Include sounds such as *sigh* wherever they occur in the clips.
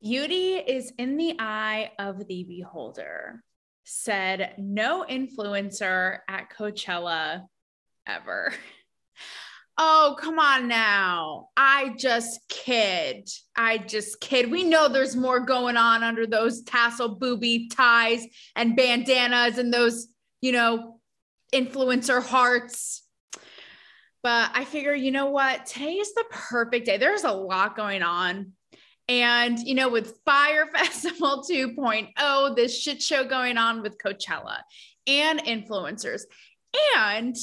Beauty is in the eye of the beholder, said no influencer at Coachella ever. *laughs* Oh, come on now. I just kid. I just kid. We know there's more going on under those tassel booby ties and bandanas and those, you know, influencer hearts. But I figure, you know what? Today is the perfect day. There's a lot going on. And, you know, with Fyre *laughs* Festival 2.0, this shit show going on with Coachella and influencers. And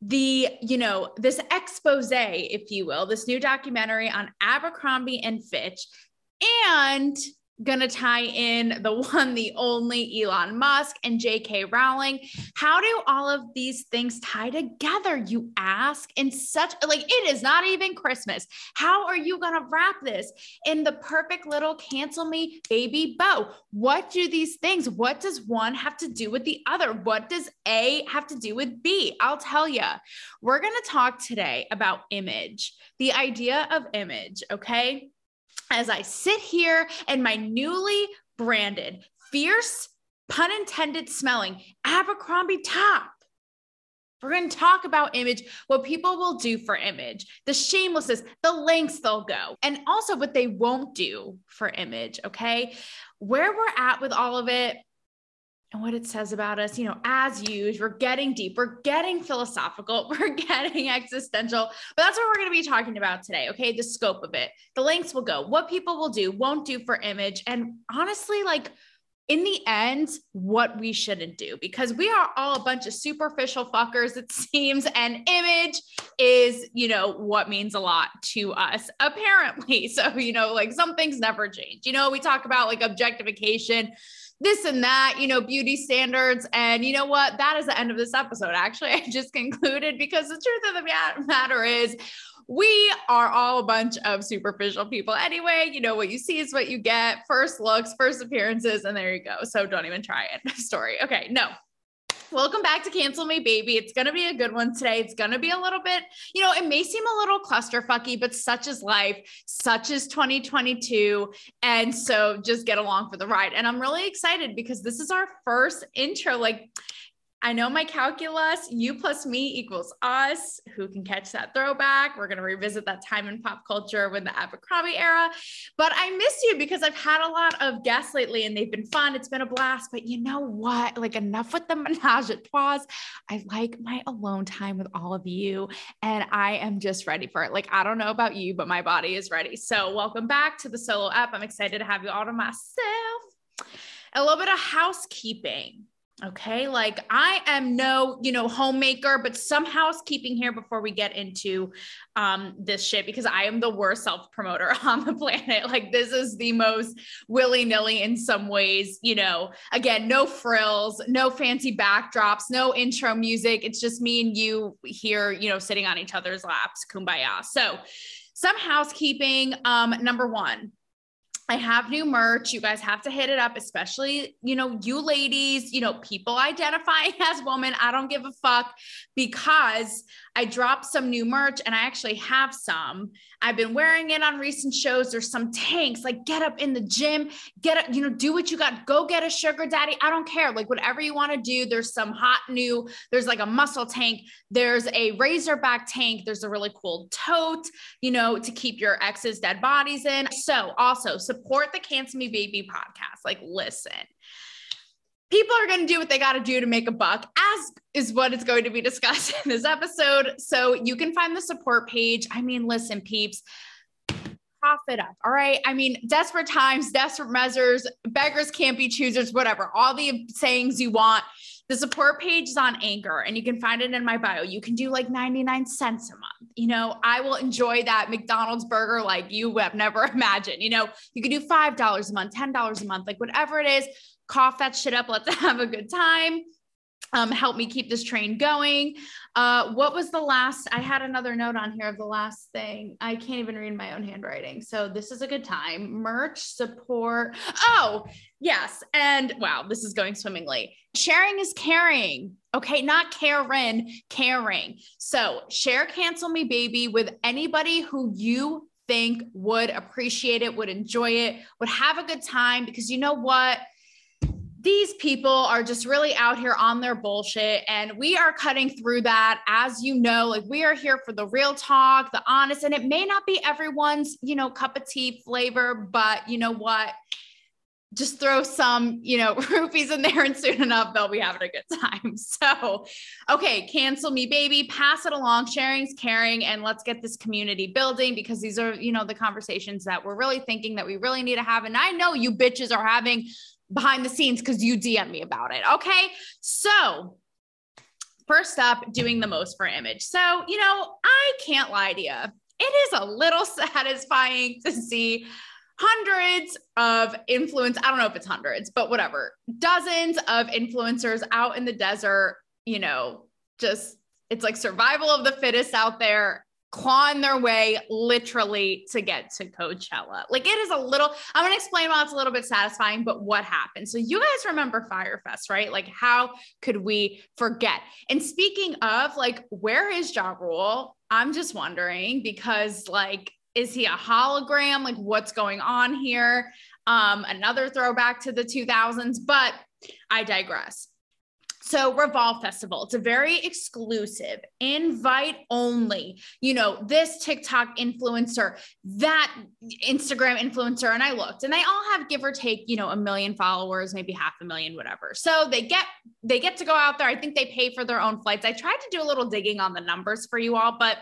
the you know this expose if you will this new documentary on abercrombie and fitch and gonna tie in the one, the only Elon Musk and J.K. Rowling. How do all of these things tie together? You ask in such like it is not even Christmas. How are you gonna wrap this in the perfect little cancel me baby bow? What do these things? What does one have to do with the other? What does A have to do with B? I'll tell you. We're gonna talk today about image, the idea of image. Okay as I sit here in my newly branded, fierce, pun intended smelling Abercrombie top. We're going to talk about image, what people will do for image, the shamelessness, the lengths they'll go, and also what they won't do for image. Okay. Where we're at with all of it, and what it says about us, you know, as usual, we're getting deep, we're getting philosophical, *laughs* we're getting existential, but that's what we're going to be talking about today. Okay. The scope of it, the lengths will go, what people will do, won't do for image. And honestly, like, in the end, what we shouldn't do because we are all a bunch of superficial fuckers, it *laughs* seems. And image is, you know, what means a lot to us, apparently. *laughs* So, you know, like some things never change. You know, we talk about like objectification this and that, you know, beauty standards. And you know what? That is the end of this episode. Actually, *laughs* I just concluded because the truth of the matter is, we are all a bunch of superficial people anyway. You know, what you see is what you get first looks, first appearances, and there you go. So don't even try it. *laughs* Story. Okay, no, Welcome back to Cancel Me Baby. It's going to be a good one today. It's going to be a little bit, you know, it may seem a little clusterfucky, but such is life, such is 2022. And so just get along for the ride. And I'm really excited because this is our first intro. Like, I know my calculus, you plus me equals us. Who can catch that throwback? We're going to revisit that time in pop culture with the Abercrombie era. But I miss you because I've had a lot of guests lately and they've been fun. It's been a blast. But you know what? Like, enough with the menage a trois. I like my alone time with all of you. And I am just ready for it. Like, I don't know about you, but my body is ready. So, welcome back to the solo app. I'm excited to have you all to myself. A little bit of housekeeping. Okay. Like I am no, you know, homemaker, but some housekeeping here before we get into um, this shit because I am the worst self promoter *laughs* on the planet. Like this is the most willy nilly in some ways, you know, again, no frills, no fancy backdrops, no intro music. It's just me and you here, you know, sitting on each other's laps, kumbaya. So, some housekeeping. Um, number one, I have new merch. You guys have to hit it up, especially, you know, you ladies, you know, people identifying *laughs* as women. I don't give a fuck because I dropped some new merch and I actually have some. I've been wearing it on recent shows. There's some tanks, like get up in the gym, get up, you know, do what you got, go get a sugar daddy. I don't care. Like whatever you want to do. There's some hot new, there's like a muscle tank, there's a razorback tank, there's a really cool tote, you know, to keep your ex's dead bodies in. So also support the Cancel Me Baby podcast. Like, listen people are going to do what they got to do to make a buck, as is what is going to be discussed in this episode. So you can find the support page. I mean, listen, peeps, cough it up. All right. I mean, desperate times, desperate measures, beggars can't be choosers, whatever, all the sayings you want. The support page is on Anchor and you can find it in my bio. You can do like 99 cents a month. You know, I will enjoy that McDonald's burger like you have never *laughs* imagined. You know, you can do $5 a month, $10 a month, like whatever it is cough that shit up. Let's *laughs* have a good time. Um, help me keep this train going. Uh, what was the last? I had another note on here of the last thing. I can't even read my own handwriting. So this is a good time. Merch support. Oh, yes. And wow, this is going swimmingly. Sharing is caring. Okay, not Karen, caring. So share Cancel Me Baby with anybody who you think would appreciate it, would enjoy it, would have a good time because you know what? These people are just really out here on their bullshit and we are cutting through that as you know like we are here for the real talk the honest and it may not be everyone's you know cup of tea flavor but you know what just throw some, you know, *laughs* rupees in there and soon enough they'll be having a good time. *laughs* So, okay, cancel me, baby, pass it along. Sharing's caring, and let's get this community building because these are, you know, the conversations that we're really thinking that we really need to have. And I know you bitches are having behind the scenes because you DM me about it. Okay. So, first up, doing the most for image. So, you know, I can't lie to you. It is a little *laughs* satisfying to see hundreds of influence. I don't know if it's hundreds, but whatever, dozens of influencers out in the desert, you know, just it's like survival of the fittest out there clawing their way literally to get to Coachella. Like it is a little, I'm going to explain why it's a little bit satisfying, but what happened? So you guys remember Fyre Fest, right? Like how could we forget? And speaking of like, where is Ja Rule? I'm just wondering because like, is he a hologram? Like what's going on here? Um, another throwback to the 2000s, but I digress. So, Revolve Festival, it's a very exclusive, invite only, you know, this TikTok influencer, that Instagram influencer. And I looked and they all have give or take, you know, a million followers, maybe half a million, whatever. So they get, they get to go out there. I think they pay for their own flights. I tried to do a little digging on the numbers for you all, but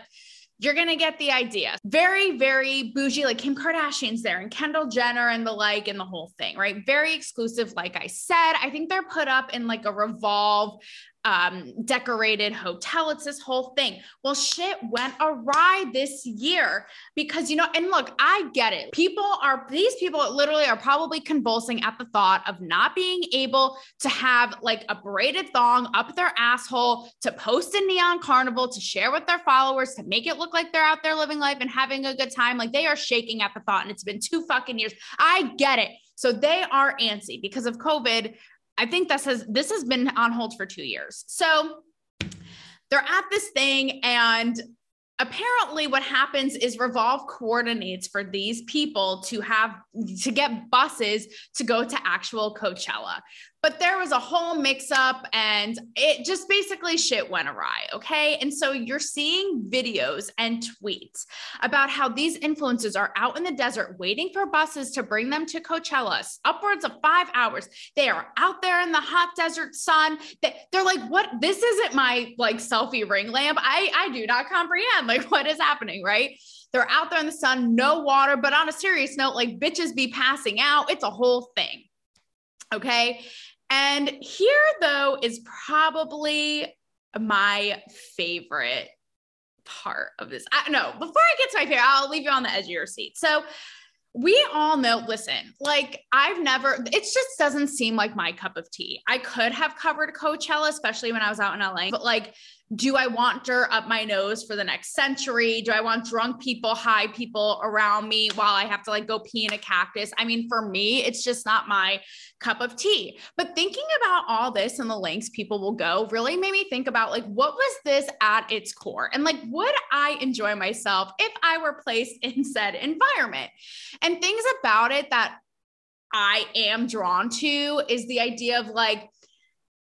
you're going to get the idea. Very, very bougie, like Kim Kardashian's there and Kendall Jenner and the like, and the whole thing, right? Very exclusive. Like I said, I think they're put up in like a revolve um, decorated hotel. It's this whole thing. Well, shit went awry this year because, you know, and look, I get it. People are, these people literally are probably convulsing at the thought of not being able to have like a braided thong up their asshole to post in Neon Carnival, to share with their followers, to make it look like they're out there living life and having a good time. Like they are shaking at the thought. And it's been two fucking years. I get it. So they are antsy because of COVID. I think this has this has been on hold for two years. So they're at this thing and apparently what happens is revolve coordinates for these people to have to get buses to go to actual coachella but there was a whole mix up and it just basically shit went awry. Okay. And so you're seeing videos and tweets about how these influencers are out in the desert waiting for buses to bring them to Coachella, upwards of five hours. They are out there in the hot desert sun. They, they're like, what? This isn't my like selfie ring lamp. I, I do not comprehend like *laughs* what is happening. Right. They're out there in the sun, no water. But on a serious note, like bitches be passing out. It's a whole thing. Okay. And here, though, is probably my favorite part of this. I know before I get to my favorite, I'll leave you on the edge of your seat. So, we all know, listen, like I've never, it just doesn't seem like my cup of tea. I could have covered Coachella, especially when I was out in LA, but like do I want dirt up my nose for the next century? Do I want drunk people, high people around me while I have to like go pee in a cactus? I mean, for me, it's just not my cup of tea. But thinking about all this and the lengths people will go really made me think about like, what was this at its core? And like, would I enjoy myself if I were placed in said environment? And things about it that I am drawn to is the idea of like,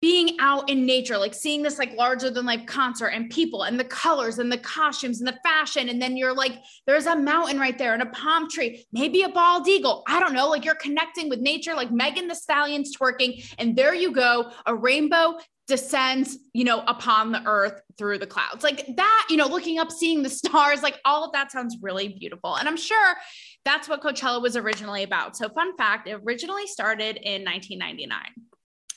being out in nature, like seeing this like larger than life concert and people and the colors and the costumes and the fashion. And then you're like, there's a mountain right there and a palm tree, maybe a bald eagle. I don't know. Like you're connecting with nature, like Megan Thee Stallion's twerking. And there you go, a rainbow descends, you know, upon the earth through the clouds. Like that, you know, looking up, seeing the stars, like all of that sounds really beautiful. And I'm sure that's what Coachella was originally about. So, fun fact it originally started in 1999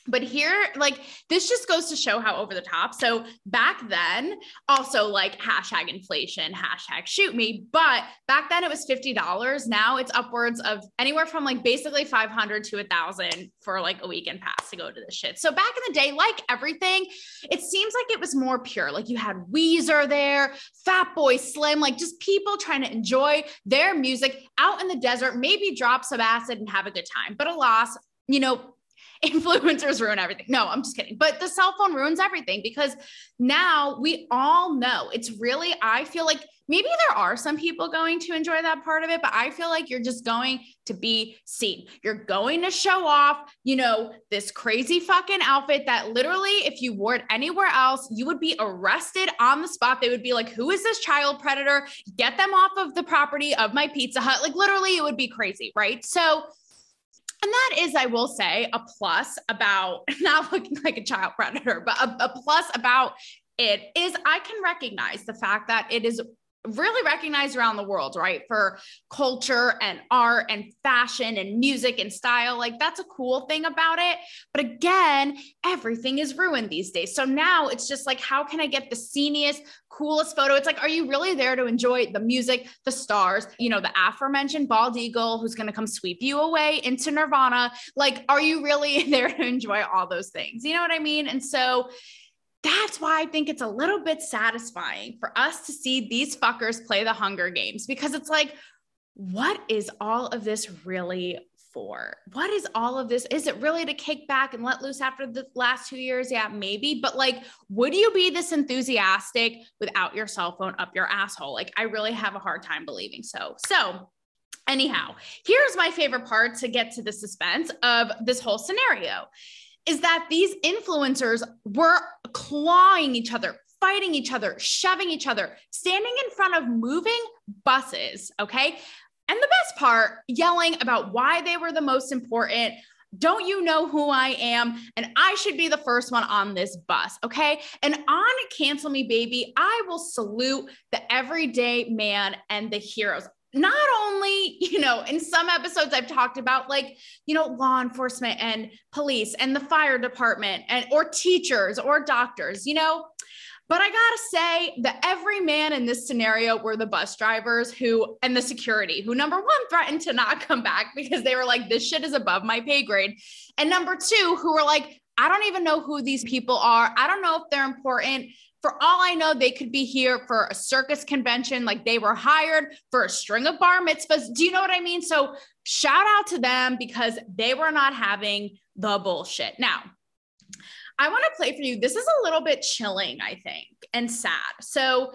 but here like this just goes to show how over the top. So back then also like hashtag inflation hashtag shoot me. But back then it was $50 now it's upwards of anywhere from like basically 500 to a thousand for like a weekend pass to go to this shit. So back in the day like everything it seems like it was more pure. Like you had weezer there Fatboy Slim like just people trying to enjoy their music out in the desert maybe drop some acid and have a good time. But alas you know *laughs* influencers ruin everything. No, I'm just kidding. But the cell phone ruins everything because now we all know it's really, I feel like maybe there are some people going to enjoy that part of it, but I feel like you're just going to be seen. You're going to show off, you know, this crazy fucking outfit that literally, if you wore it anywhere else, you would be arrested on the spot. They would be like, who is this child predator? Get them off of the property of my Pizza Hut. Like, literally, it would be crazy, right? So, and that is, I will say, a plus about *laughs* not looking like a child predator, but a, a plus about it is I can recognize the fact that it is really recognized around the world, right? For culture and art and fashion and music and style. Like that's a cool thing about it. But again, everything is ruined these days. So now it's just like, how can I get the sceniest, coolest photo? It's like, are you really there to enjoy the music, the stars, you know, the aforementioned bald eagle who's going to come sweep you away into nirvana? Like, are you really *laughs* there to enjoy all those things? You know what I mean? And so, that's why I think it's a little bit satisfying for us to see these fuckers play the Hunger Games because it's like, what is all of this really for? What is all of this? Is it really to kick back and let loose after the last two years? Yeah, maybe. But like, would you be this enthusiastic without your cell phone up your asshole? Like, I really have a hard time believing so. So, anyhow, here's my favorite part to get to the suspense of this whole scenario is that these influencers were clawing each other, fighting each other, shoving each other, standing in front of moving buses. Okay. And the best part, yelling about why they were the most important. Don't you know who I am? And I should be the first one on this bus. Okay. And on Cancel Me Baby, I will salute the everyday man and the heroes not only, you know, in some episodes I've talked about like, you know, law enforcement and police and the fire department and or teachers or doctors, you know, but I gotta say that every man in this scenario were the bus drivers who and the security who number one threatened to not come back because they were like, this shit is above my pay grade. And number two, who were like, I don't even know who these people are. I don't know if they're important for all I know, they could be here for a circus convention, like they were hired for a string of bar mitzvahs. Do you know what I mean? So, shout out to them because they were not having the bullshit. Now, I want to play for you. This is a little bit chilling, I think, and sad. So,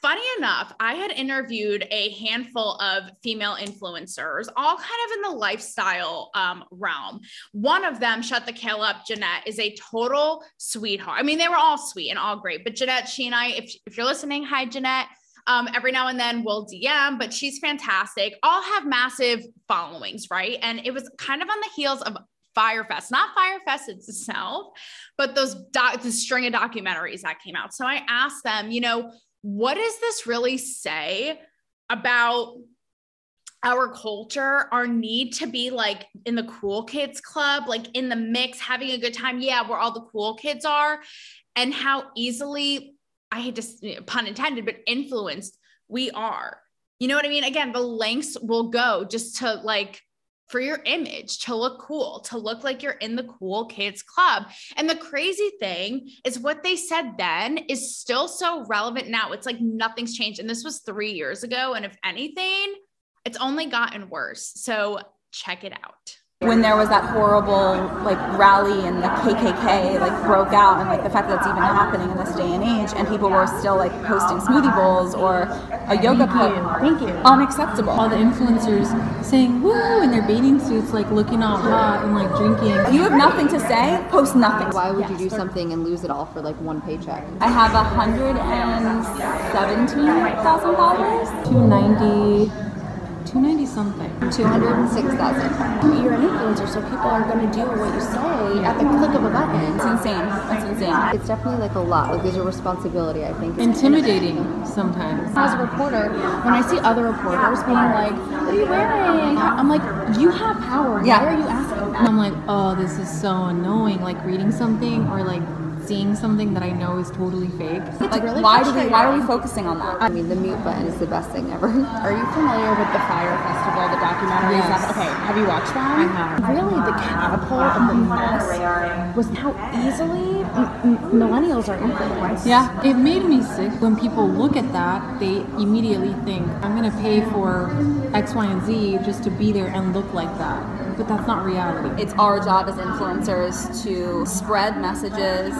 funny enough, I had interviewed a handful of female influencers, all kind of in the lifestyle um, realm. One of them, Shut the Kale Up, Jeanette, is a total sweetheart. I mean, they were all sweet and all great, but Jeanette, she and I, if, if you're listening, hi, Jeanette. Um, every now and then we'll DM, but she's fantastic. All have massive followings, right? And it was kind of on the heels of Fyre Fest, not Fyre Fest itself, but those doc- the string of documentaries that came out. So I asked them, you know, what does this really say about our culture, our need to be like in the cool kids club, like in the mix, having a good time. Yeah, where all the cool kids are, and how easily, I hate to pun intended, but influenced we are. You know what I mean? Again, the lengths will go just to like for your image to look cool, to look like you're in the cool kids club. And the crazy thing is what they said then is still so relevant now. It's like nothing's changed. And this was three years ago. And if anything, it's only gotten worse. So check it out when there was that horrible like rally and the KKK like broke out and like the fact that that's even happening in this day and age and people were still like posting smoothie bowls or a yoga pose. Thank you. Unacceptable. All the influencers saying woo in their bathing suits, like looking all hot and like drinking. You have nothing to say. Post nothing. Why would you do something and lose it all for like one paycheck? I have a hundred and seventeen thousand followers. Two ninety. 290 something. 206,000. You're an influencer, so people are going to do what you say at the click of a button. It's insane. It's insane. It's definitely like a lot. Like there's a responsibility, I think. Intimidating sometimes. As a reporter, when I see other reporters being like, what are you wearing? I'm like, you have power. Yeah. Why are you asking? And I'm like, oh, this is so annoying. Like reading something or like seeing something that I know is totally fake. Like, really why do we? Why are we focusing on that? I mean, the mute button is the best thing ever. *laughs* Are you familiar with the Fyre Festival, the documentaries. Yes. Of, okay, have you watched that? I have. Really, the catapult of the mess was how easily millennials are influenced. Yeah, it made me sick when people look at that. They immediately think, I'm going to pay for X, Y, and Z just to be there and look like that. But that's not reality. It's our job as influencers to spread messages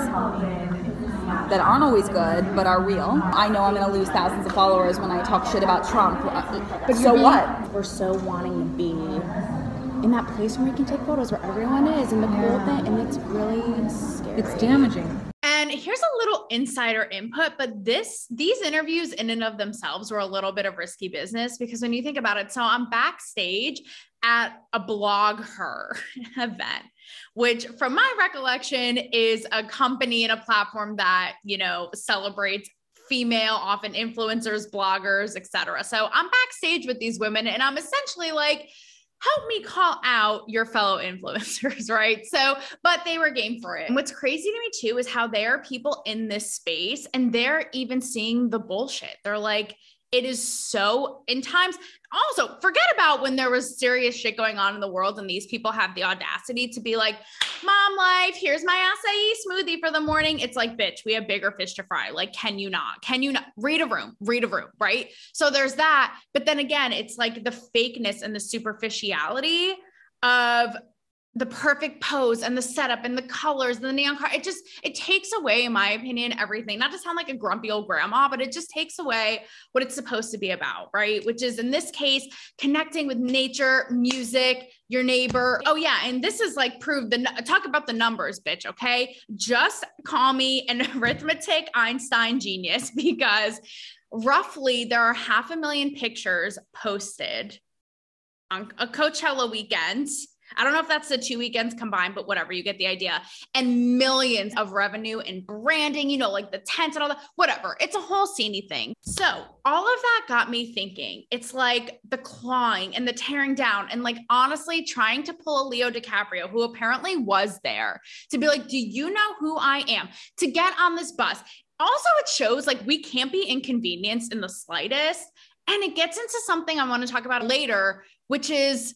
that aren't always good but are real. I know I'm going to lose thousands of followers when I talk shit about Trump. But so being- what? We're so wanting to be in that place where we can take photos where everyone is and the cool thing, and it's really scary. It's damaging. And here's a little insider input, but this these interviews in and of themselves were a little bit of risky business because when you think about it, so I'm backstage at a BlogHer *laughs* event, which from my recollection is a company and a platform that, you know, celebrates female often influencers, bloggers, etc. So I'm backstage with these women and I'm essentially like help me call out your fellow influencers, *laughs* right? So, but they were game for it. And what's crazy to me too is how there are people in this space and they're even seeing the bullshit. They're like, it is so in times also forget about when there was serious shit going on in the world and these people have the audacity to be like mom life here's my acai smoothie for the morning. It's like bitch we have bigger fish to fry. Like can you not? Can you not? Read a room read a room right? So there's that. But then again it's like the fakeness and the superficiality of the perfect pose and the setup and the colors and the neon car it just it takes away in my opinion everything. Not to sound like a grumpy old grandma but it just takes away what it's supposed to be about right? Which is in this case connecting with nature music your neighbor. Oh yeah and this is like prove the talk about the numbers bitch okay? Just call me an *laughs* arithmetic einstein genius *laughs* because roughly there are half a million pictures posted on a coachella weekend I don't know if that's the two weekends combined, but whatever, you get the idea. And millions of revenue and branding, you know, like the tents and all that, whatever. It's a whole sceney thing. So all of that got me thinking. It's like the clawing and the tearing down, and like honestly trying to pull a Leo DiCaprio, who apparently was there, to be like, Do you know who I am? To get on this bus. Also, it shows like we can't be inconvenienced in the slightest. And it gets into something I want to talk about later, which is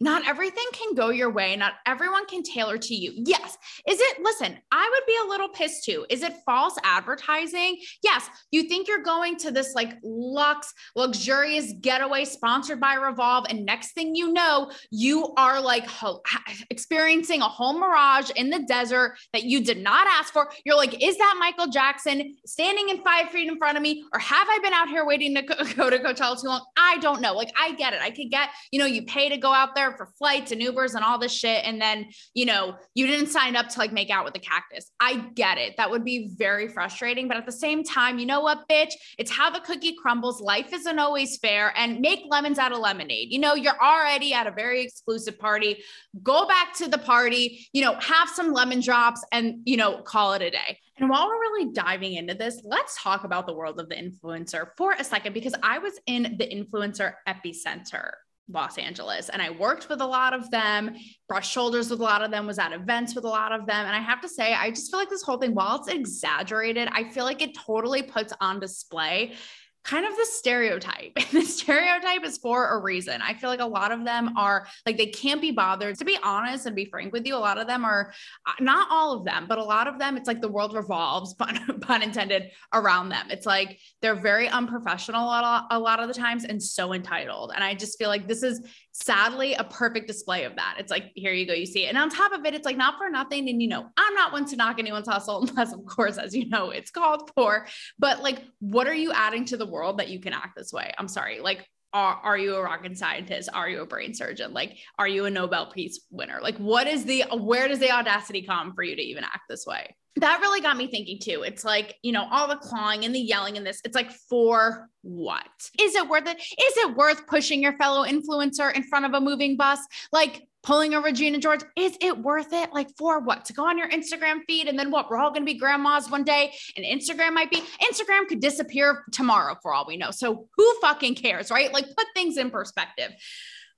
not everything can go your way. Not everyone can tailor to you. Yes. Is it, listen, I would be a little pissed too. Is it false advertising? Yes. You think you're going to this like lux, luxurious getaway sponsored by Revolve. And next thing you know, you are like ho- *sighs* experiencing a whole mirage in the desert that you did not ask for. You're like, is that Michael Jackson standing in five feet in front of me? Or have I been out here waiting to go *laughs* to Coachella too long? I don't know. Like, I get it. I could get, you know, you pay to go out there for flights and Ubers and all this shit. And then, you know, you didn't sign up to like make out with the cactus. I get it. That would be very frustrating. But at the same time, you know what, bitch? It's how the cookie crumbles. Life isn't always fair. And make lemons out of lemonade. You know, you're already at a very exclusive party. Go back to the party, you know, have some lemon drops and, you know, call it a day. And while we're really diving into this, let's talk about the world of the influencer for a second, because I was in the influencer epicenter Los Angeles. And I worked with a lot of them, brushed shoulders with a lot of them, was at events with a lot of them. And I have to say, I just feel like this whole thing, while it's exaggerated, I feel like it totally puts on display kind of the stereotype. *laughs* The stereotype is for a reason. I feel like a lot of them are like they can't be bothered. To be honest and be frank with you, a lot of them are uh, not all of them, but a lot of them, it's like the world revolves, *laughs* pun, pun intended, around them. It's like they're very unprofessional a lot, a lot of the times and so entitled. And I just feel like this is sadly a perfect display of that. It's like, here you go, you see it. And on top of it, it's like not for nothing. And you know, I'm not one to knock anyone's hustle *laughs* unless, of course, as you know, it's called for. But like, what are you adding to the world that you can act this way? I'm sorry. Like, are, are you a rocket scientist? Are you a brain surgeon? Like, are you a Nobel Peace winner? Like, what is the, where does the audacity come for you to even act this way? That really got me thinking too. It's like, you know, all the clawing and the yelling and this, it's like, for what? Is it worth it? Is it worth pushing your fellow influencer in front of a moving bus? Like, pulling a Regina George, is it worth it? Like for what? To go on your Instagram feed and then what? We're all going to be grandmas one day and Instagram might be, Instagram could disappear tomorrow for all we know. So who fucking cares, right? Like put things in perspective.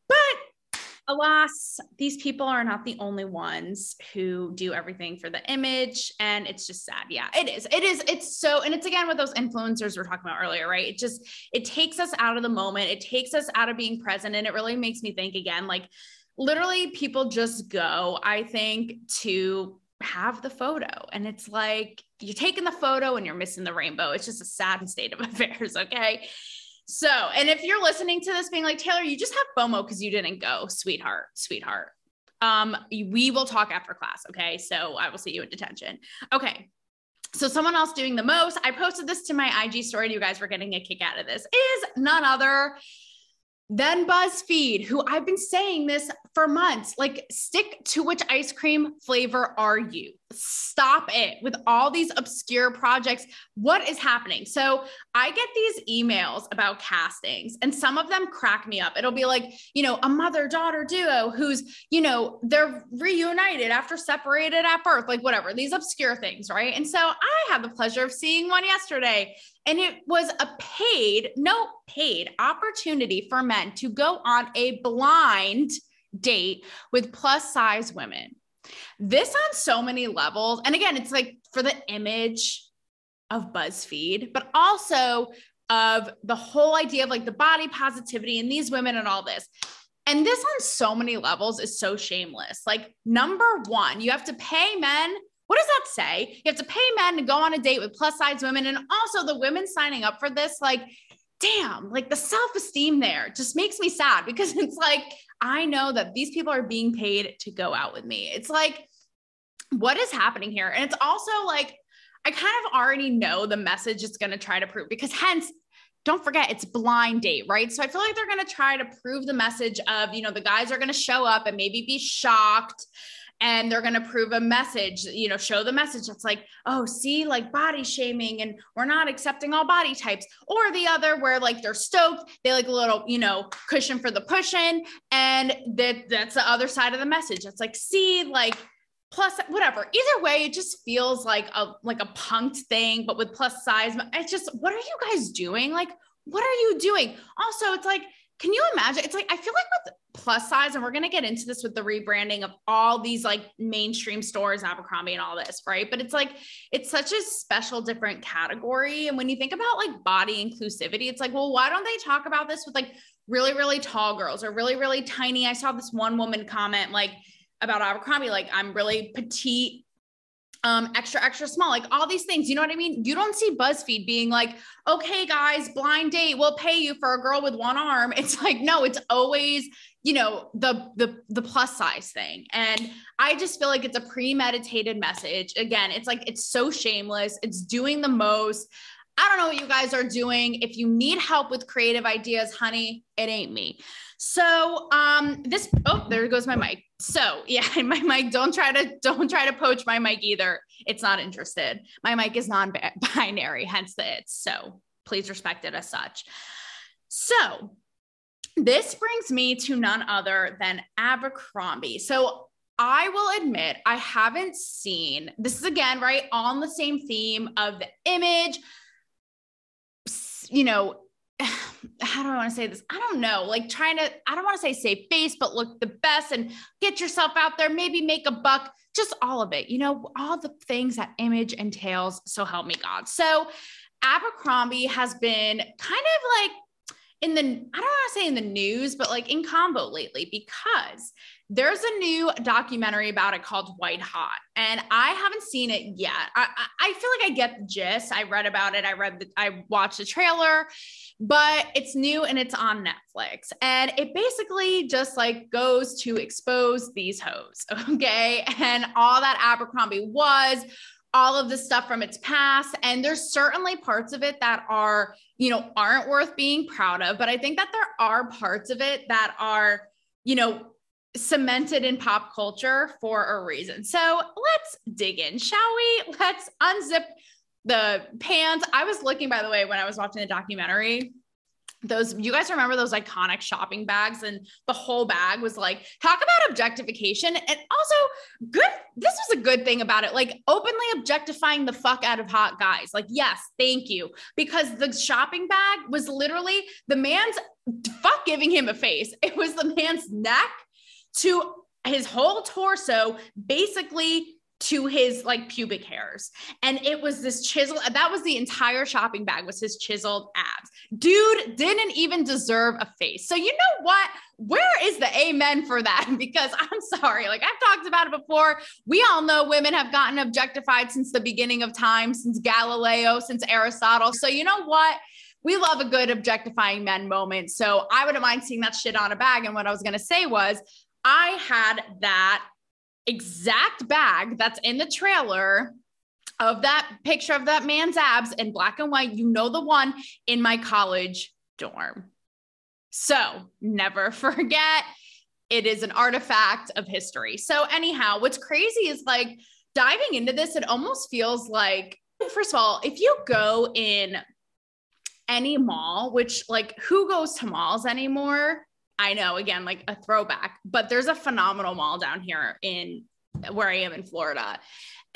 But alas, these people are not the only ones who do everything for the image. And it's just sad. Yeah, it is. It is. It's so, and it's again with those influencers we are talking about earlier, right? It just, it takes us out of the moment. It takes us out of being present. And it really makes me think again, like literally people just go, I think, to have the photo. And it's like you're taking the photo and you're missing the rainbow. It's just a sad *laughs* state of affairs. Okay. So, and if you're listening to this being like, Taylor, you just have FOMO because you didn't go, sweetheart, sweetheart. Um, we will talk after class. Okay. So I will see you in detention. Okay. So someone else doing the most, I posted this to my IG story. You guys were getting a kick out of this, is none other then BuzzFeed, who I've been saying this for months, like stick to which ice cream flavor are you? Stop it with all these obscure projects. What is happening? So I get these emails about castings, and some of them crack me up. It'll be like, you know, a mother daughter duo who's, you know, they're reunited after separated at birth, like whatever, these obscure things, right? And so I had the pleasure of seeing one yesterday and it was a paid, no paid opportunity for men to go on a blind date with plus size women. This on so many levels. And again, it's like for the image of BuzzFeed, but also of the whole idea of like the body positivity and these women and all this. And this on so many levels is so shameless. Like, number one, you have to pay men what does that say? You have to pay men to go on a date with plus size women. And also the women signing up for this, like, damn, like the self esteem there just makes me sad because *laughs* it's like, I know that these people are being paid to go out with me. It's like, what is happening here? And it's also like, I kind of already know the message it's going to try to prove because hence don't forget it's blind date, right? So I feel like they're going to try to prove the message of, you know, the guys are going to show up and maybe be shocked and they're going to prove a message, you know, show the message that's like, oh, see, like body shaming and we're not accepting all body types. Or the other where like they're stoked, they like a little, you know, cushion for the pushing. And that that's the other side of the message. It's like, see, like, plus whatever either way it just feels like a like a punked thing but with plus size it's just what are you guys doing like what are you doing also it's like can you imagine? It's like, I feel like with plus size, and we're going to get into this with the rebranding of all these like mainstream stores, Abercrombie and all this, right? But it's like, it's such a special, different category. And when you think about like body inclusivity, it's like, well, why don't they talk about this with like really, really tall girls or really, really tiny? I saw this one woman comment like, about Abercrombie, like I'm really petite um, extra, extra small, like all these things. You know what I mean? You don't see BuzzFeed being like, okay, guys, blind date, we'll pay you for a girl with one arm. *laughs* It's like, no, it's always, you know, the the the plus size thing. And I just feel like it's a premeditated message. Again, it's like it's so shameless, it's doing the most. I don't know what you guys are doing. If you need help with creative ideas, honey, it ain't me. So um this oh there goes my mic. So yeah, *laughs* my mic don't try to don't try to poach my mic either. It's not interested. My mic is non-binary, hence the it's. So please respect it as such. So this brings me to none other than Abercrombie. So I will admit I haven't seen this is again right on the same theme of the image you know how do I want to say this? I don't know. Like trying to, I don't want to say save face, but look the best and get yourself out there, maybe make a buck, just all of it, you know, all the things that image entails. So help me God. So Abercrombie has been kind of like in the, I don't want to say in the news, but like in combo lately because there's a new documentary about it called White Hot, and I haven't seen it yet. I, I, feel like I get the gist. I read about it. I read the, I watched the trailer, but it's new and it's on Netflix, and it basically just like goes to expose these hoes, *laughs* okay, and all that Abercrombie was. All of the stuff from its past. And there's certainly parts of it that are, you know, aren't worth being proud of. But I think that there are parts of it that are, you know, cemented in pop culture for a reason. So let's dig in, shall we? Let's unzip the pants. I was looking, by the way, when I was watching the documentary. Those you guys remember those iconic shopping bags, and the whole bag was like, talk about objectification. And also, good, this was a good thing about it, like openly objectifying the fuck out of hot guys. Like, yes, thank you. Because the shopping bag was literally the man's fuck giving him a face. It was the man's neck to his whole torso, basically to his like pubic hairs. And it was this chisel. That was the entire shopping bag was his chiseled abs. Dude didn't even deserve a face. So you know what? Where is the amen for that? *laughs* Because I'm sorry, like I've talked about it before. We all know women have gotten objectified since the beginning of time, since Galileo, since Aristotle. So you know what? we love a good objectifying men moment. So I wouldn't mind seeing that shit on a bag. And what I was going to say was, I had that exact bag that's in the trailer of that picture of that man's abs in black and white. You know, the one in my college dorm. So never *laughs* forget, it is an artifact of history. So, anyhow, what's crazy is like diving into this, it almost feels like, first of all, if you go in any mall, which like who goes to malls anymore? I know, again, like a throwback, but there's a phenomenal mall down here in where I am in Florida.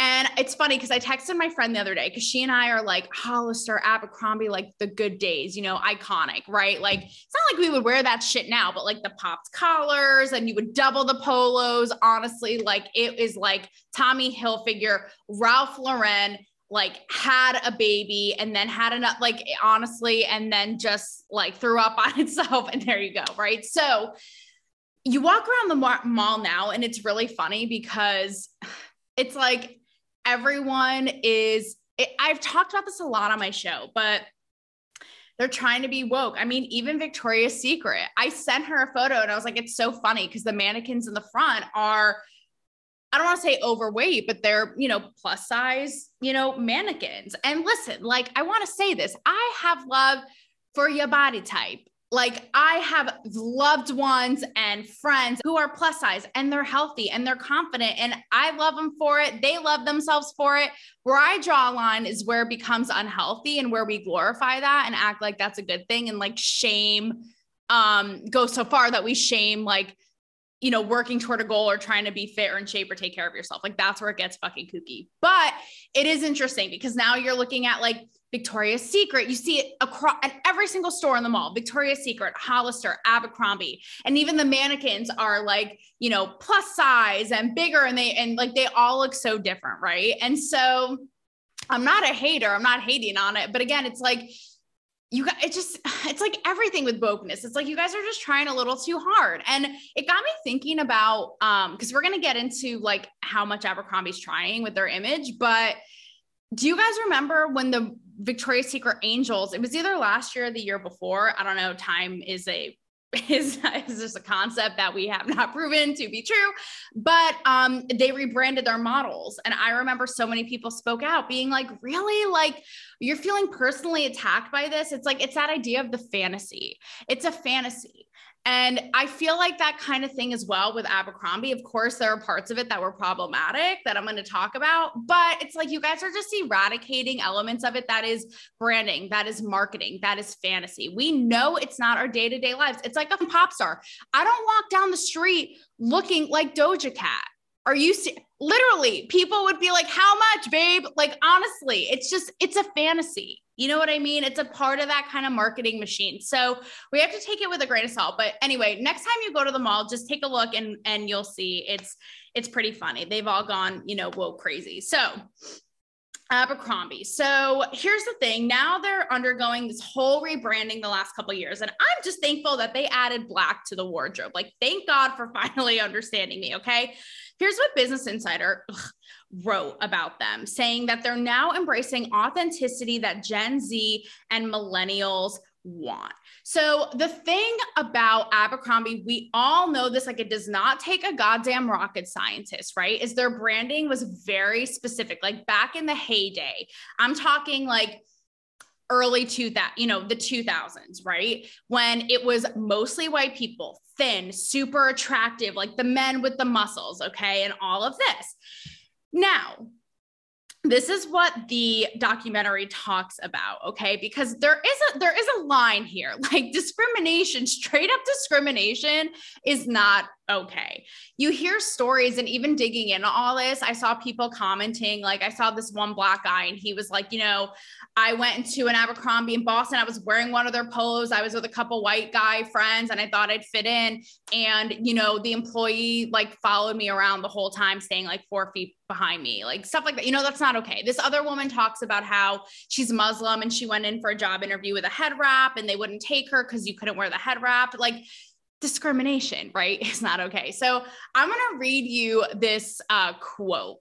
And it's funny because I texted my friend the other day because she and I are like Hollister, Abercrombie, like the good days, you know, iconic, right? Like it's not like we would wear that shit now, but like the popped collars and you would double the polos. Honestly, like it is like Tommy Hilfiger, Ralph Lauren, like had a baby and then had enough like honestly and then just like threw up on *laughs* itself and there you go right so you walk around the mall now and it's really funny because it's like everyone is it, i've talked about this a lot on my show but they're trying to be woke. I mean, even Victoria's Secret. I sent her a photo and I was like, it's so funny because the mannequins in the front are I don't want to say overweight, but they're, you know, plus size, you know, mannequins. And listen, like, I want to say this I have love for your body type. Like, I have loved ones and friends who are plus size and they're healthy and they're confident, and I love them for it. They love themselves for it. Where I draw a line is where it becomes unhealthy and where we glorify that and act like that's a good thing and like shame um go so far that we shame like you know, working toward a goal or trying to be fit or in shape or take care of yourself. Like that's where it gets fucking kooky. But it is interesting because now you're looking at like Victoria's Secret. You see it across at every single store in the mall. Victoria's Secret, Hollister, Abercrombie, and even the mannequins are like, you know, plus size and bigger and they and like they all look so different, right? And so I'm not a hater. I'm not hating on it, but again, it's like you got it just *sighs* it's like everything with wokeness. It's like you guys are just trying a little too hard. And it got me thinking about um because we're gonna get into like how much abercrombie's trying with their image but do you guys remember when the victoria's secret angels it was either last year or the year before i don't know time is a *laughs* is, is just a concept that we have not *laughs* proven to be true. But um, they rebranded their models. And I remember so many people spoke out being like, really? Like, you're feeling personally attacked by this? It's like, it's that idea of the fantasy. It's a fantasy. And I feel like that kind of thing as well with Abercrombie. Of course, there are parts of it that were problematic that I'm going to talk about, but it's like you guys are just eradicating elements of it that is branding, that is marketing, that is fantasy. We know it's not our day to day lives. It's like a pop star. I don't walk down the street looking like Doja Cat. Are you literally people would be like, How much, babe? Like, honestly, it's just, it's a fantasy. You know what I mean? It's a part of that kind of marketing machine. So we have to take it with a grain of salt. But anyway, next time you go to the mall, just take a look and and you'll see it's it's pretty funny. They've all gone, you know, whoa, crazy. So Abercrombie. So here's the thing. Now they're undergoing this whole rebranding the last couple years, and I'm just thankful that they added black to the wardrobe. Like, thank God for *laughs* finally understanding me. Okay. Here's what Business Insider ugh, wrote about them, saying that they're now embracing authenticity that Gen Z and millennials want. So the thing about Abercrombie, we all know this, like it does not take a goddamn rocket scientist, right? Is their branding was very specific. Like back in the heyday, I'm talking like early to that, you know, the 2000s, right? When it was mostly white people, thin, super attractive, like the men with the muscles, okay, and all of this. Now, this is what the documentary talks about okay? Because there is a there is a line here. *laughs* Like discrimination straight up discrimination is not okay. You hear stories and even digging into all this, I saw people commenting. Like, I saw this one black guy, and he was like, you know, I went into an Abercrombie in Boston. I was wearing one of their polos. I was with a couple white guy friends, and I thought I'd fit in. And, you know, the employee like followed me around the whole time, staying like four feet behind me, like stuff like that. You know, that's not okay. This other woman talks about how she's Muslim and she went in for a job interview with a head wrap and they wouldn't take her because you couldn't wear the head wrap. Like, discrimination, right? *laughs* Is not okay. So I'm going to read you this uh, quote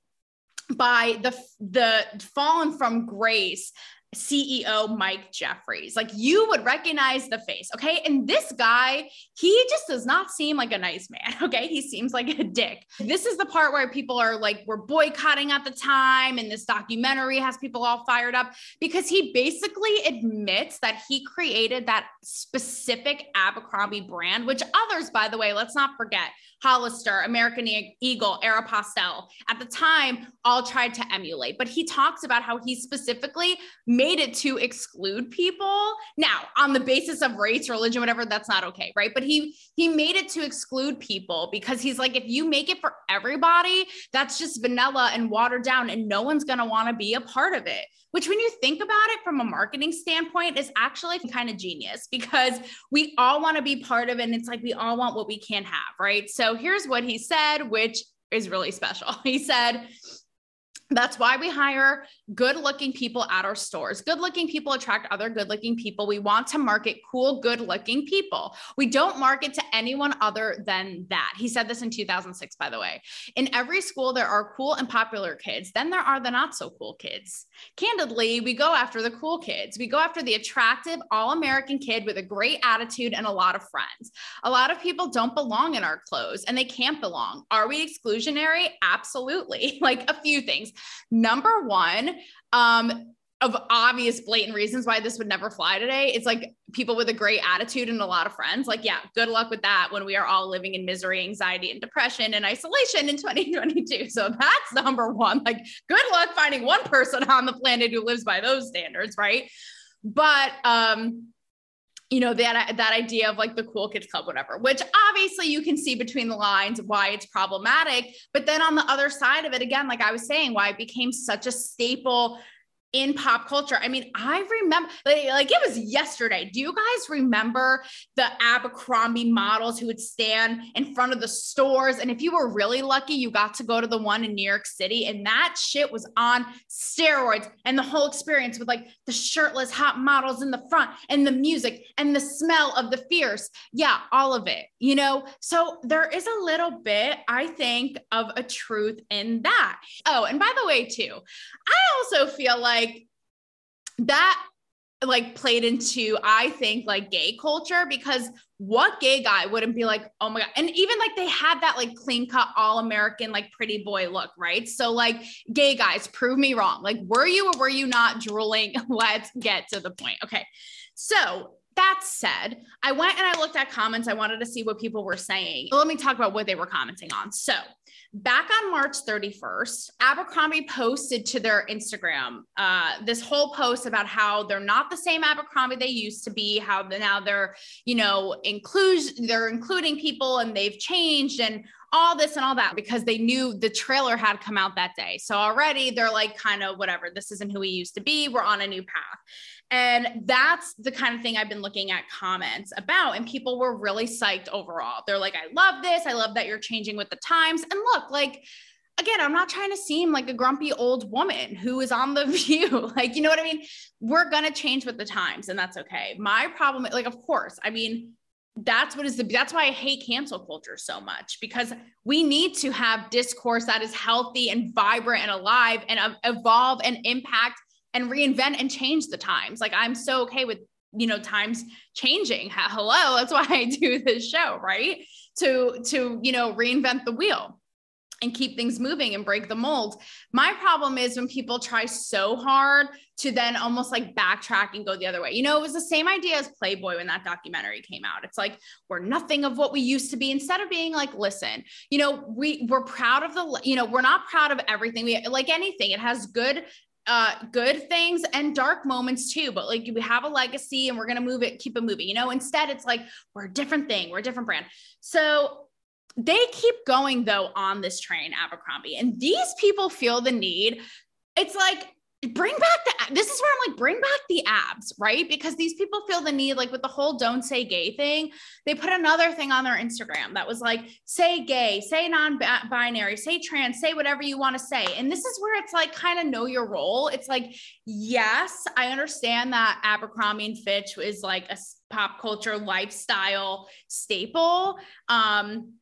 by the the fallen from grace CEO Mike Jeffries. Like you would recognize the face, okay? And this guy, he just does not seem like a nice man, *laughs* okay? He seems like a dick. This is the part where people are like, we're boycotting at the time, and this documentary has people all fired up because he basically admits that he created that specific Abercrombie brand, which others, by the way, let's not forget, Hollister, American Eagle, Aeropostale, at the time all tried to emulate. But he talks about how he specifically made it to exclude people. Now, on the basis of race, religion, whatever, that's not okay, right? But he he made it to exclude people because he's like, if you make it for everybody, that's just vanilla and watered down, and no one's gonna want to be a part of it which when you think about it from a marketing standpoint is actually kind of genius because we all want to be part of it and it's like we all want what we can have right? So here's what he said which is really special. *laughs* He said that's why we hire good looking people at our stores. Good looking people attract other good looking people. We want to market cool, good looking people. We don't market to anyone other than that. He said this in 2006, by the way. In every school, there are cool and popular kids. Then there are the not so cool kids. Candidly, we go after the cool kids. We go after the attractive, all American kid with a great attitude and a lot of friends. A lot of people don't belong in our clothes and they can't belong. Are we exclusionary? Absolutely. *laughs* like a few things. Number one, um, of obvious blatant reasons why this would never fly today. It's like people with a great attitude and a lot of friends. Like, yeah, good luck with that when we are all living in misery, anxiety, and depression and isolation in *laughs* 2022. So that's number one. Like, good luck finding one person on the planet who lives by those standards, right? But um, you know that that idea of like the cool kids club whatever which obviously you can see between the lines why it's problematic. But then on the other side of it again like i was saying why it became such a staple in pop culture. I mean, I remember like, like, it was yesterday. Do you guys remember the Abercrombie models who would stand in front of the stores? And if you were really lucky, you got to go to the one in New York City, and that shit was on steroids. And the whole experience with like the shirtless hot models in the front and the music and the smell of the fierce. Yeah, all of it, you know? So there is a little bit, I think, of a truth in that. Oh, and by the way, too, I also feel like like that like played into I think like gay culture because what gay guy wouldn't be like oh my god and even like they had that like clean cut all American like pretty boy look right so like gay guys prove me wrong like were you or were you not drooling *laughs* let's get to the point okay so that said, I went and I looked at comments. I wanted to see what people were saying. Let me talk about what they were commenting on. So, back on March 31st, Abercrombie posted to their Instagram uh, this whole post about how they're not the same Abercrombie they used to be, how now they're, you know, inclusion, they're including people and they've changed and all this and all that because they knew the trailer had come out that day. So already they're like, kind of whatever, this isn't who we used to be. We're on a new path. And that's the kind of thing I've been looking at comments about. And people were really psyched overall. They're like, I love this. I love that you're changing with the times. And look, like, again, I'm not trying to seem like a grumpy old woman who is on the *laughs* view. like, you know what I mean? We're going to change with the times, and that's okay. My problem, like, of course, I mean, that's what is the that's why I hate cancel culture so much because we need to have discourse that is healthy and vibrant and alive and uh, evolve and impact and reinvent and change the times. Like I'm so okay with, you know, times changing. *laughs* Hello, that's why I do this show, right? To to, you know, reinvent the wheel and keep things moving and break the mold. My problem is when people try so hard to then almost like backtrack and go the other way. You know, it was the same idea as Playboy when that documentary came out. It's like we're nothing of what we used to be instead of being like, listen, you know, we we're proud of the you know, we're not proud of everything. We like anything. It has good uh, good things and dark moments too. But like we have a legacy and we're gonna move it, keep it moving. You know, instead it's like we're a different thing, we're a different brand. So they keep going though on this train, Abercrombie, and these people feel the need. It's like bring back the this is where I'm like bring back the abs, right? Because these people feel the need like with the whole don't say gay thing. They put another thing on their Instagram that was like say gay, say non-binary, say trans, say whatever you want to say. And this is where it's like kind of know your role. It's like yes, I understand that Abercrombie and Fitch is like a pop culture lifestyle staple. Um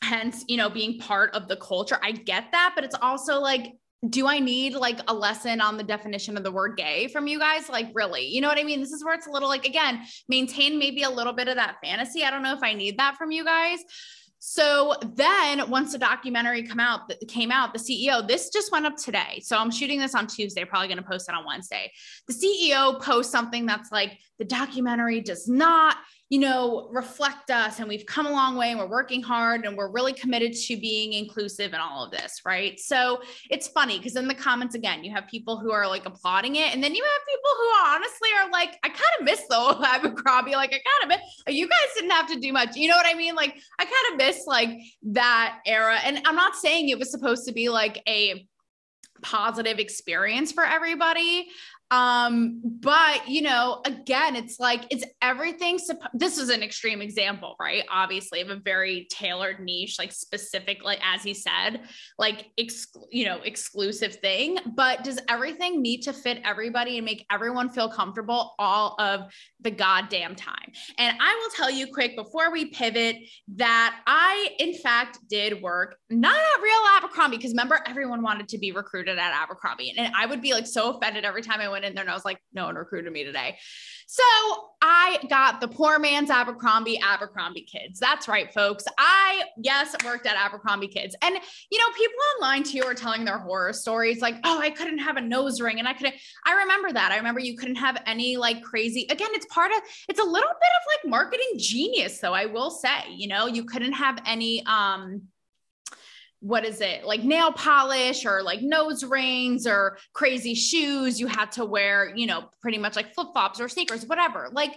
hence, you know, being part of the culture. I get that, but it's also like do I need like a lesson on the definition of the word gay from you guys? Like, really? You know what I mean? This is where it's a little like, again, maintain maybe a little bit of that fantasy. I don't know if I need that from you guys. So then once the documentary come out that came out, the CEO, this just went up today. So I'm shooting this on Tuesday, probably going to post it on Wednesday. The CEO posts something that's like the documentary does not you know, reflect us and we've come a long way and we're working hard and we're really committed to being inclusive in all of this, right? So it's funny because in the comments, again, you have people who are like applauding it. And then you have people who honestly are like, I kind of miss the *laughs* Abercrombie. Like, I kind of miss, you guys didn't have to do much. You know what I mean? Like, I kind of miss like that era. And I'm not saying it was supposed to be like a, positive experience for everybody um but you know again it's like it's everything supp- this is an extreme example right? Obviously of a very tailored niche like specific like as he said like ex- you know exclusive thing. But does everything need to fit everybody and make everyone feel comfortable all of the goddamn time? And i will tell you quick before we pivot that i in fact did work not at real abercrombie because remember everyone wanted to be recruited at abercrombie. And i would be like so offended every time i went went in there and I was like, no one recruited me today. So I got the poor man's Abercrombie Abercrombie kids. That's right, folks. I, yes, worked at Abercrombie kids. And, you know, people online too are telling their horror stories like, oh, I couldn't have a nose ring. And I couldn't, I remember that. I remember you couldn't have any like crazy, again, it's part of, it's a little bit of like marketing genius, though, I will say, you know, you couldn't have any, um, what is it like nail polish or like nose rings or crazy shoes you had to wear you know pretty much like flip-flops or sneakers whatever. Like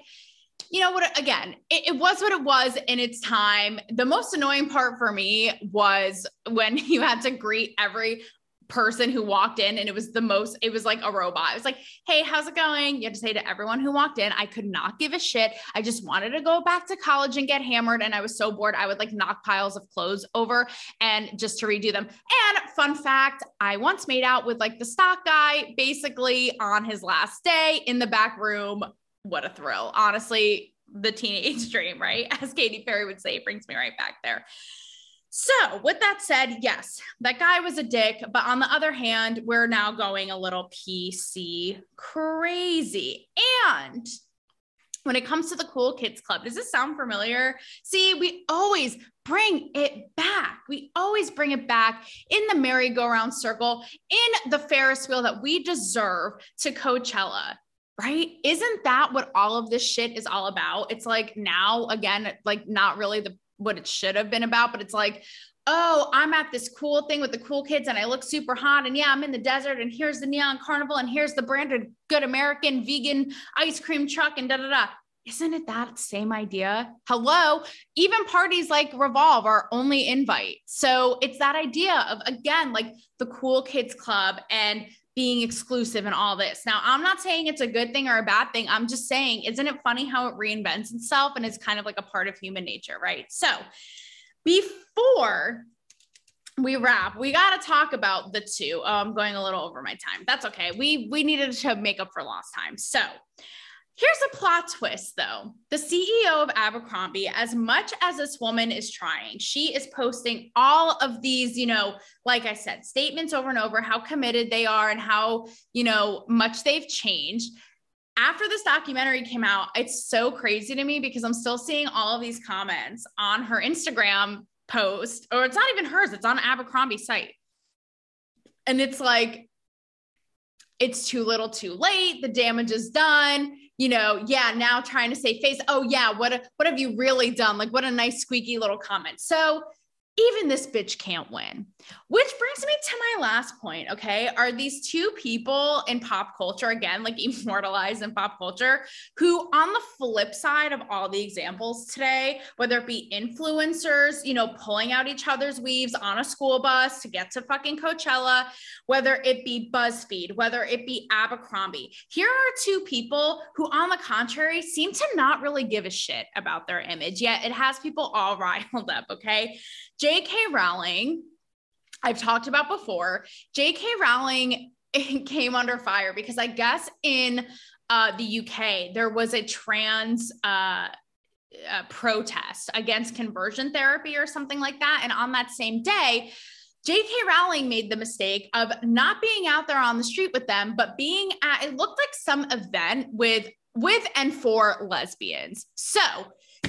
you know what again it, it, was what it was in its time. The most annoying part for me was when *laughs* you had to greet every person who walked in and it was the most it was like a robot. It was like hey how's it going? You had to say to everyone who walked in i could not give a shit. I just wanted to go back to college and get hammered and i was so bored i would like knock piles of clothes over and just to redo them. And fun fact i once made out with like the stock guy basically on his last day in the back room. What a thrill. Honestly the teenage *laughs* dream right? As katy perry would say brings me right back there so, with that said, yes, that guy was a dick. But on the other hand, we're now going a little PC crazy. And when it comes to the Cool Kids Club, does this sound familiar? See, we always bring it back. We always bring it back in the merry-go-round circle, in the Ferris wheel that we deserve to Coachella right? Isn't that what all of this shit is all about? It's like now, again, like not really the what it should have been about, but it's like, oh, I'm at this cool thing with the cool kids and I look super hot. And yeah, I'm in the desert and here's the neon carnival and here's the branded good American vegan ice cream truck and da da da. Isn't it that same idea? Hello, even parties like Revolve are only invite. So it's that idea of, again, like the cool kids club and being exclusive and all this. Now, I'm not saying it's a good thing or a bad thing. I'm just saying, isn't it funny how it reinvents itself and is kind of like a part of human nature, right? So, before we wrap, we got to talk about the two. Oh, I'm going a little over my time. That's okay. We we needed to make up for lost time. So, Here's a plot twist though. The CEO of Abercrombie, as much as this woman is trying, she is posting all of these, you know, like I said, statements over and over, how committed they are and how, you know, much they've changed. After this documentary came out, it's so crazy to me because I'm still seeing all of these comments on her Instagram post, or it's not even hers, it's on Abercrombie site. And it's like, it's too little too late. The damage is done you know, yeah, now trying to say face, oh yeah, what what have you really done? Like what a nice squeaky little comment. So even this bitch can't win. Which brings me to my last point. Okay. Are these two people in pop culture, again, like *laughs* immortalized in pop culture, who, on the flip side of all the examples today, whether it be influencers, you know, pulling out each other's weaves on a school bus to get to fucking Coachella, whether it be BuzzFeed, whether it be Abercrombie, here are two people who, on the contrary, seem to not really give a shit about their image, yet it has people all *laughs* riled up. Okay. J.K. Rowling, I've talked about before. J.K. Rowling *laughs* came under fire because I guess in uh, the UK there was a trans uh, uh, protest against conversion therapy or something like that, and on that same day. J.K. Rowling made the mistake of not being out there on the street with them, but being at it looked like some event with with and for lesbians. So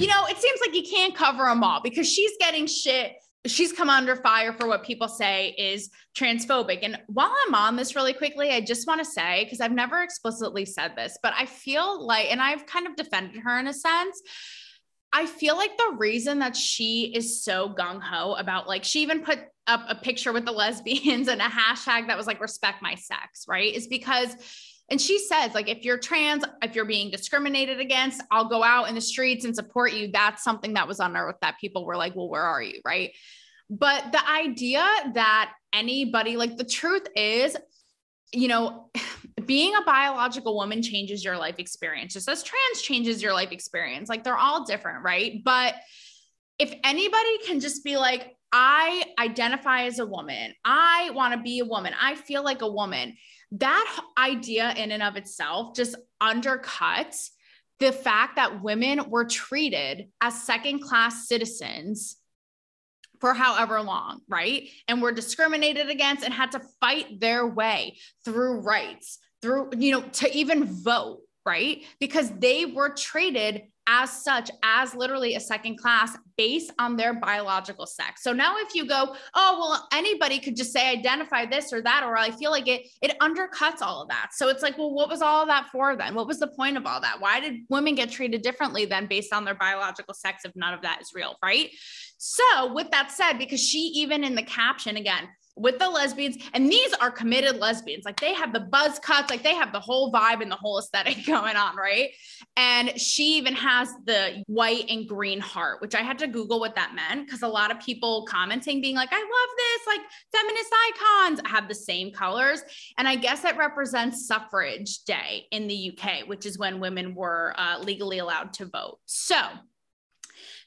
you know, it seems like you can't cover them all because she's getting shit. She's come under fire for what people say is transphobic. And while I'm on this really quickly, I just want to say, because I've never explicitly said this, but I feel like, and I've kind of defended her in a sense. I feel like the reason that she is so gung ho about like, she even put up a picture with the lesbians *laughs* and a hashtag that was like, respect my sex, right? Is because and she says, like, if you're trans, if you're being discriminated against, I'll go out in the streets and support you. That's something that was unearthed that people were like, well, where are you? Right. But the idea that anybody, like, the truth is, you know, *sighs* being a biological woman changes your life experience, just as trans changes your life experience. Like, they're all different. Right. But if anybody can just be like, I identify as a woman, I want to be a woman, I feel like a woman that idea in and of itself just undercuts the fact that women were treated as second class citizens for however long, right? And were discriminated against and had to fight their way through rights, through, you know, to even vote, right? Because they were treated as such as literally a second class based on their biological sex. So now if you go, oh well anybody could just say identify this or that or I feel like it it undercuts all of that. So it's like, well what was all that for then? What was the point of all that? Why did women get treated differently then based on their biological sex if none of that is real, right? So with that said because she even in the caption again with the lesbians and these are committed lesbians. Like they have the buzz cuts like they have the whole vibe and the whole aesthetic *laughs* going on right? And she even has the white and green heart which i had to google what that meant because a lot of people commenting being like i love this like feminist icons. Have the same colors and i guess it represents suffrage day in the uk which is when women were uh, legally allowed to vote. So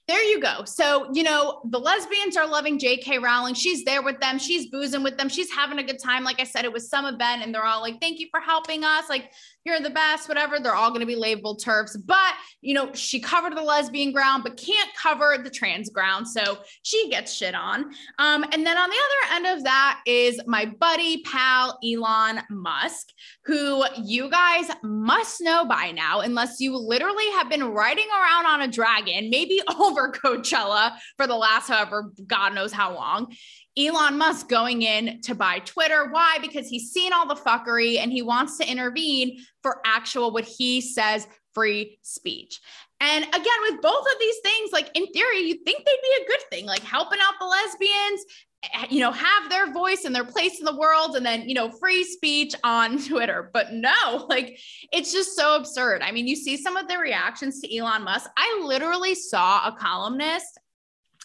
there you go. So, you know, the lesbians are loving JK Rowling. She's there with them. She's boozing with them. She's having a good time. Like I said, it was some event and they're all like, thank you for helping us. Like, you're the best, whatever. They're all going to be labeled TERFs. But, you know, she covered the lesbian ground, but can't cover the trans ground. So she gets shit on. Um, and then on the other end of that is my buddy, pal, Elon Musk, who you guys must know by now, unless you literally have been riding around on a dragon, maybe *laughs* over Coachella for the last however, God knows how long. Elon Musk going in to buy Twitter. Why? Because he's seen all the fuckery and he wants to intervene for actual, what he says, free speech. And again, with both of these things, like in theory, you think they'd be a good thing, like helping out the lesbians, eh, you know, have their voice and their place in the world, and then, you know, free speech on *laughs* Twitter. But no, like it's just so absurd. I mean, you see some of the reactions to Elon Musk. I literally saw a columnist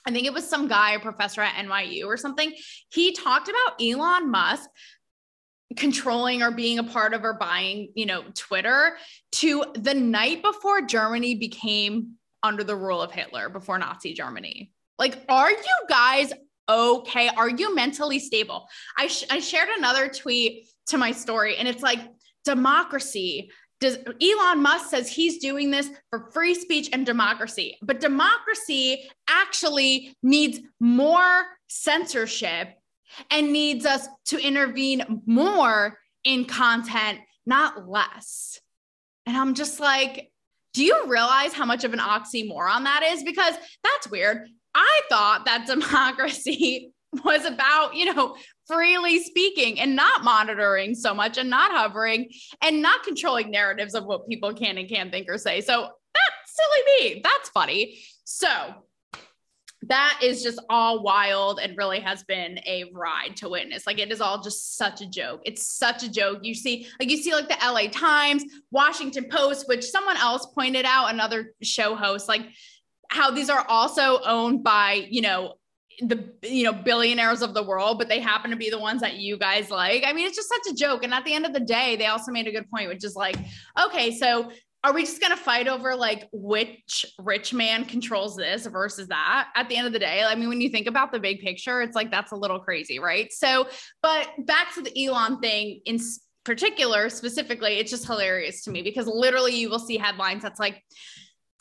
I think it was some guy, a professor at NYU or something. He talked about Elon Musk controlling or being a part of or buying, you know, Twitter to the night before Germany became under the rule of Hitler, before Nazi Germany. Like, are you guys okay? Are you mentally stable? I, sh- I shared another tweet to my story, and it's like, democracy does Elon Musk says he's doing this for free speech and democracy, but democracy actually needs more censorship and needs us to intervene more in content, not less. And I'm just like, do you realize how much of an oxymoron that is? Because that's weird. I thought that *laughs* democracy was about, you know, freely speaking and not monitoring so much and not hovering and not controlling narratives of what people can and can't think or say. So that's silly me. That's funny. So that is just all wild and really has been a ride to witness. Like it is all just such a joke. It's such a joke. You see, like you see, like the LA Times, Washington Post, which someone else pointed out, another show host, like how these are also owned by, you know, the you know billionaires of the world but they happen to be the ones that you guys like. I mean it's just such a joke. And at the end of the day they also made a good point which is like okay so are we just going to fight over like which rich man controls this versus that? At the end of the day i mean when you think about the big picture it's like that's a little crazy right? So but back to the elon thing in particular specifically it's just hilarious to me because literally you will see headlines that's like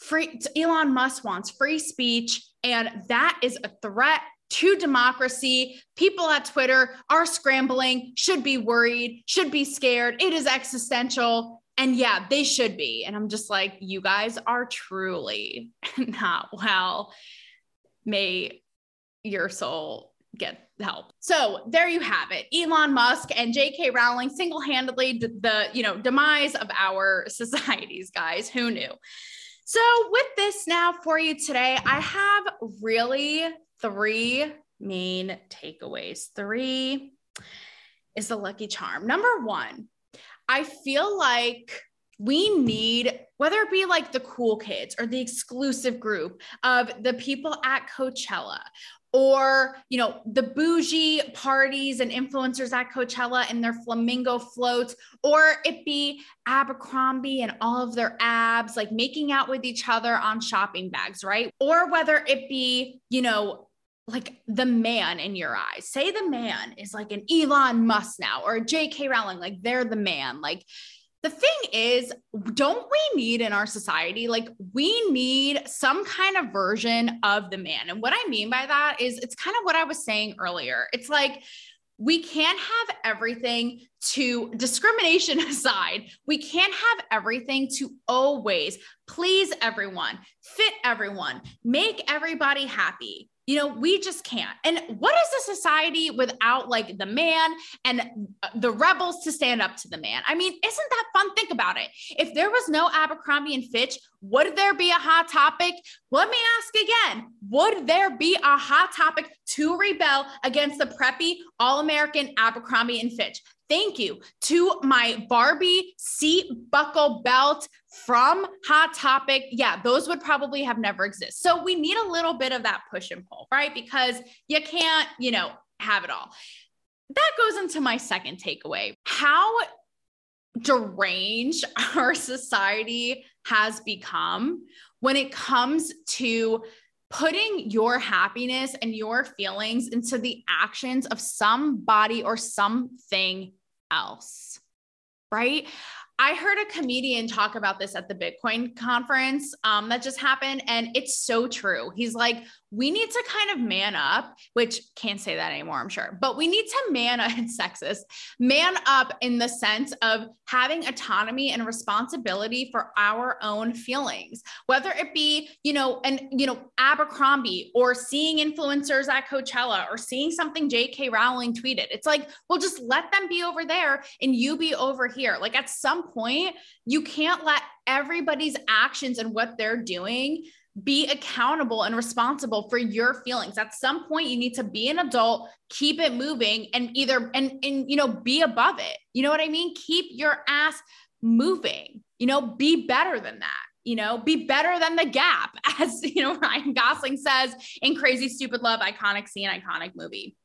free elon musk wants free speech and that is a threat to democracy. People at Twitter are scrambling, should be worried, should be scared. It is existential. And yeah, they should be. And I'm just like, you guys are truly *laughs* not well. May your soul get help. So there you have it. Elon Musk and J.K. Rowling single-handedly the you know demise of our *laughs* societies, guys. Who knew? So with this now for you today, I have really three main takeaways. Three is the lucky charm. Number one, I feel like we need, whether it be like the cool kids or the exclusive group of the people at Coachella or you know the bougie parties and influencers at Coachella and their flamingo floats or it be Abercrombie and all of their abs like making out with each other on shopping bags right or whether it be you know like the man in your eyes. Say the man is like an Elon Musk now or a JK Rowling, like they're the man. Like the thing is, don't we need in our society, like we need some kind of version of the man. And what I mean by that is it's kind of what I was saying earlier. It's like, we can't have everything to discrimination *laughs* aside, we can't have everything to always please everyone, fit everyone, make everybody happy you know, we just can't. And what is a society without like the man and uh, the rebels to stand up to the man? I mean, isn't that fun? Think about it. If there was no Abercrombie and Fitch, would there be a hot topic? Let me ask again Would there be a hot topic to rebel against the preppy, all American Abercrombie and Fitch? Thank you to my Barbie seat buckle belt from Hot Topic. Yeah, those would probably have never exist. So we need a little bit of that push and pull, right? Because you can't, you know, have it all. That goes into my second takeaway. How deranged *laughs* our society has become when it comes to putting your happiness and your feelings into the actions of somebody or something else, right? I heard a comedian talk about this at the Bitcoin conference um, that just happened, and it's so true. He's like, we need to kind of man up, which can't say that anymore, I'm sure, but we need to man up, *laughs* it's sexist, man up in the sense of having autonomy and responsibility for our own feelings, whether it be, you know, and, you know, Abercrombie or seeing influencers at Coachella or seeing something J.K. Rowling tweeted. It's like, well, just let them be over there and you be over here. Like at some point, you can't let everybody's actions and what they're doing be accountable and responsible for your feelings. At some point you need to be an adult keep it moving and either and and you know be above it. You know what i mean? Keep your ass moving. You know be better than that. You know be better than the gap *laughs* as you know ryan gosling says in crazy stupid love iconic scene iconic movie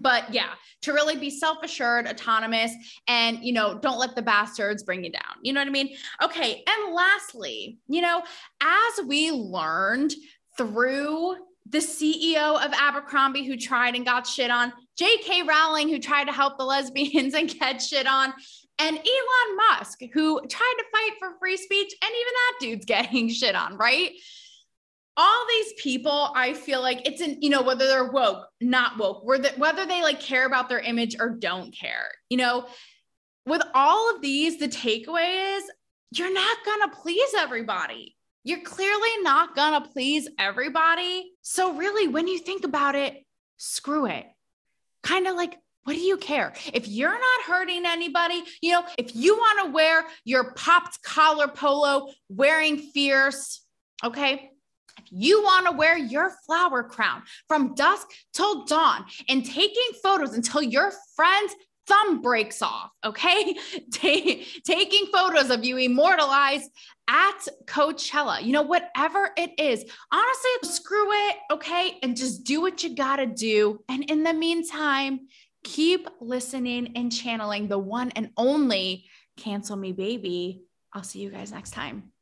but yeah to really be self-assured autonomous and you know don't let the bastards bring you down you know what i mean okay and lastly you know as we learned through the CEO of Abercrombie who tried and got shit on, J.K. Rowling who tried to help the lesbians *laughs* and get shit on, and Elon Musk who tried to fight for free speech, and even that dude's *laughs* getting shit on, right? All these people, I feel like it's an, you know, whether they're woke, not woke, whether, whether they like care about their image or don't care, you know, with all of these, the takeaway is you're not going to please everybody. You're clearly not going to please everybody. So, really, when you think about it, screw it. Kind of like, what do you care? If you're not hurting anybody, you know, if you want to wear your popped collar polo wearing fierce, okay, you want to wear your flower crown from dusk till dawn and taking photos until your friend's thumb breaks off, okay? *laughs* taking photos of you immortalized at Coachella, you know, whatever it is, honestly, screw it, okay? And just do what you gotta do. And in the meantime, keep listening and channeling the one and only Cancel Me Baby. I'll see you guys next time.